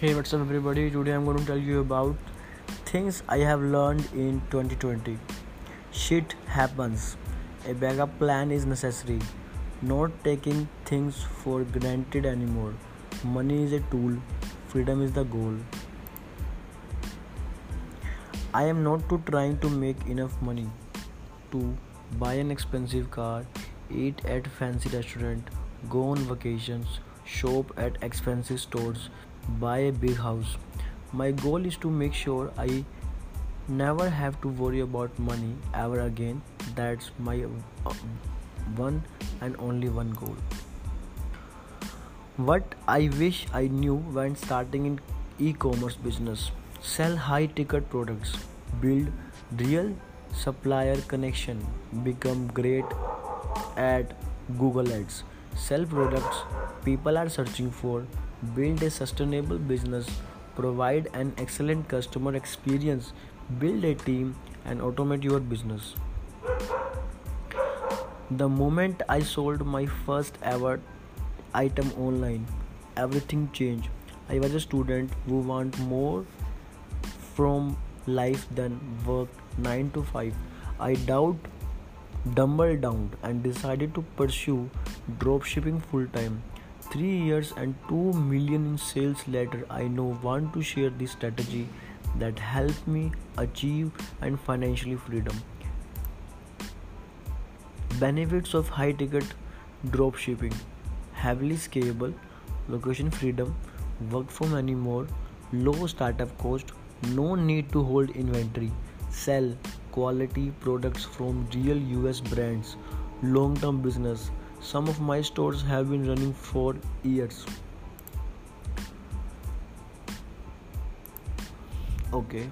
Hey, what's up, everybody? Today I'm going to tell you about things I have learned in 2020. Shit happens. A backup plan is necessary. Not taking things for granted anymore. Money is a tool, freedom is the goal. I am not too trying to make enough money to buy an expensive car, eat at fancy restaurant, go on vacations, shop at expensive stores, buy a big house. My goal is to make sure I never have to worry about money ever again. That's my uh, one and only one goal. What I wish I knew when starting in e-commerce business. Sell high ticket products, build real supplier connection, become great at Google Ads. Sell products people are searching for, build a sustainable business, provide an excellent customer experience, build a team, and automate your business. The moment I sold my first ever item online, everything changed. I was a student who want more from life than work 9 to 5. I doubt doubled down and decided to pursue dropshipping full time. Three years and 2 million in sales later, I now want to share this strategy that helped me achieve and financially freedom. Benefits of high ticket dropshipping heavily scalable, location freedom, work from anymore, low startup cost, no need to hold inventory, sell quality products from real US brands, long term business. Some of my stores have been running for years. Okay.